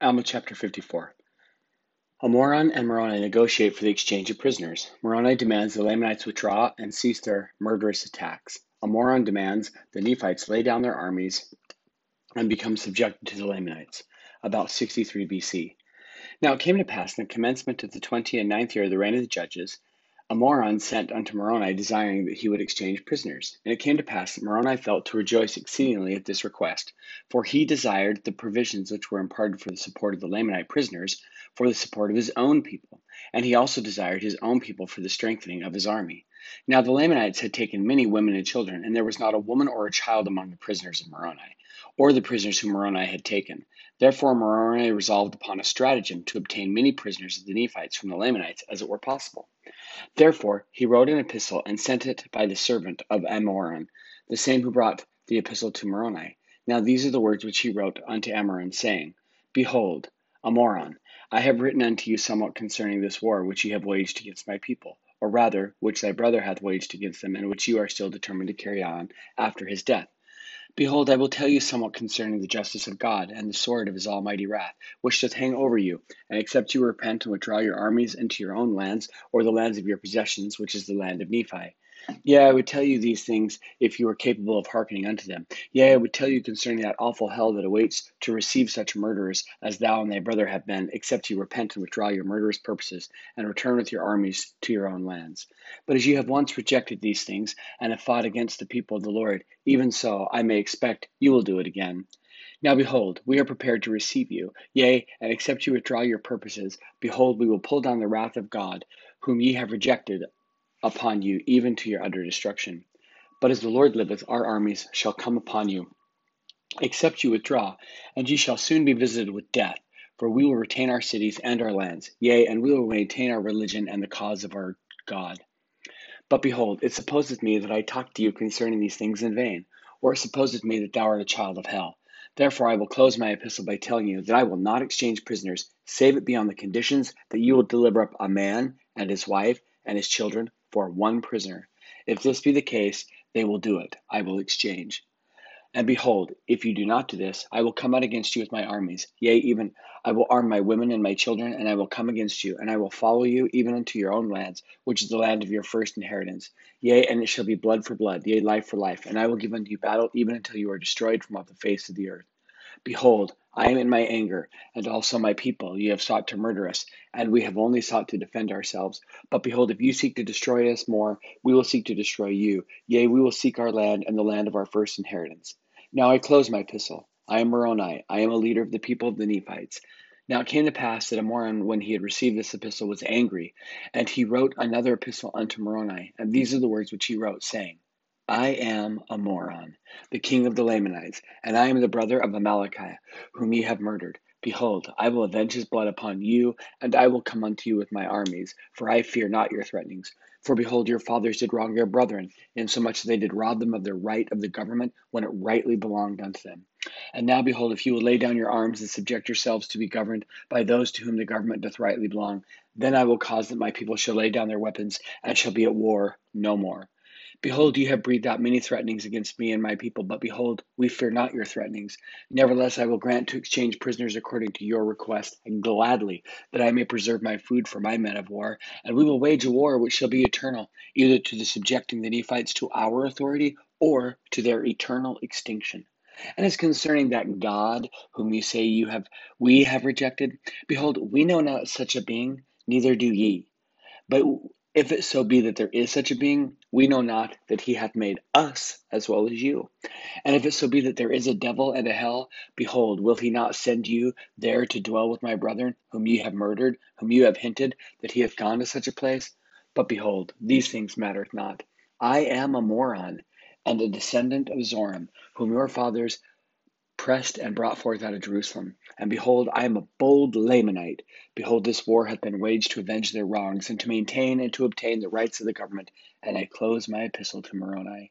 Alma chapter 54. Ammoron and Moroni negotiate for the exchange of prisoners. Moroni demands the Lamanites withdraw and cease their murderous attacks. Ammoron demands the Nephites lay down their armies and become subjected to the Lamanites. About 63 BC. Now it came to pass in the commencement of the twenty and ninth year of the reign of the judges, Ammoron sent unto Moroni, desiring that he would exchange prisoners. And it came to pass that Moroni felt to rejoice exceedingly at this request, for he desired the provisions which were imparted for the support of the Lamanite prisoners for the support of his own people, and he also desired his own people for the strengthening of his army. Now the Lamanites had taken many women and children, and there was not a woman or a child among the prisoners of Moroni, or the prisoners whom Moroni had taken. Therefore Moroni resolved upon a stratagem to obtain many prisoners of the Nephites from the Lamanites as it were possible. Therefore he wrote an epistle and sent it by the servant of Ammoron, the same who brought the epistle to Moroni. Now these are the words which he wrote unto Ammoron, saying, Behold, Ammoron, I have written unto you somewhat concerning this war which ye have waged against my people, or rather, which thy brother hath waged against them, and which you are still determined to carry on after his death. Behold, I will tell you somewhat concerning the justice of God, and the sword of his almighty wrath, which doth hang over you, and except you repent and withdraw your armies into your own lands, or the lands of your possessions, which is the land of Nephi. Yea, I would tell you these things if you were capable of hearkening unto them. Yea, I would tell you concerning that awful hell that awaits to receive such murderers as thou and thy brother have been, except you repent and withdraw your murderous purposes, and return with your armies to your own lands. But as you have once rejected these things, and have fought against the people of the Lord, even so I may expect you will do it again. Now behold, we are prepared to receive you. Yea, and except you withdraw your purposes, behold, we will pull down the wrath of God, whom ye have rejected upon you, even to your utter destruction. But as the Lord liveth, our armies shall come upon you, except you withdraw, and ye shall soon be visited with death. For we will retain our cities and our lands, yea, and we will maintain our religion and the cause of our God. But behold, it supposeth me that I talk to you concerning these things in vain, or it supposeth me that thou art a child of hell. Therefore I will close my epistle by telling you that I will not exchange prisoners, save it be on the conditions that you will deliver up a man and his wife and his children for one prisoner. If this be the case, they will do it. I will exchange. And behold, if you do not do this, I will come out against you with my armies. Yea, even I will arm my women and my children, and I will come against you, and I will follow you even unto your own lands, which is the land of your first inheritance. Yea, and it shall be blood for blood, yea, life for life, and I will give unto you battle even until you are destroyed from off the face of the earth. Behold, I am in my anger, and also my people. Ye have sought to murder us, and we have only sought to defend ourselves. But behold, if you seek to destroy us more, we will seek to destroy you. Yea, we will seek our land and the land of our first inheritance. Now I close my epistle. I am Moroni. I am a leader of the people of the Nephites. Now it came to pass that Ammoron, when he had received this epistle, was angry, and he wrote another epistle unto Moroni. And these are the words which he wrote, saying, I am Ammoron, the king of the Lamanites, and I am the brother of Amalickiah, whom ye have murdered. Behold, I will avenge his blood upon you, and I will come unto you with my armies, for I fear not your threatenings. For behold, your fathers did wrong their brethren, insomuch that they did rob them of their right of the government when it rightly belonged unto them. And now behold, if you will lay down your arms and subject yourselves to be governed by those to whom the government doth rightly belong, then I will cause that my people shall lay down their weapons, and shall be at war no more. Behold, you have breathed out many threatenings against me and my people, but behold, we fear not your threatenings. Nevertheless, I will grant to exchange prisoners according to your request, and gladly, that I may preserve my food for my men of war. And we will wage a war which shall be eternal, either to the subjecting the Nephites to our authority, or to their eternal extinction. And as concerning that God whom you say you have we have rejected, behold, we know not such a being, neither do ye. But if it so be that there is such a being, we know not that he hath made us as well as you. And if it so be that there is a devil and a hell, behold, will he not send you there to dwell with my brethren, whom ye have murdered, whom you have hinted that he hath gone to such a place? But behold, these things mattereth not. I am Ammoron, and a descendant of Zoram, whom your fathers pressed and brought forth out of Jerusalem. And behold, I am a bold Lamanite. Behold, this war hath been waged to avenge their wrongs, and to maintain and to obtain the rights of the government. And I close my epistle to Moroni.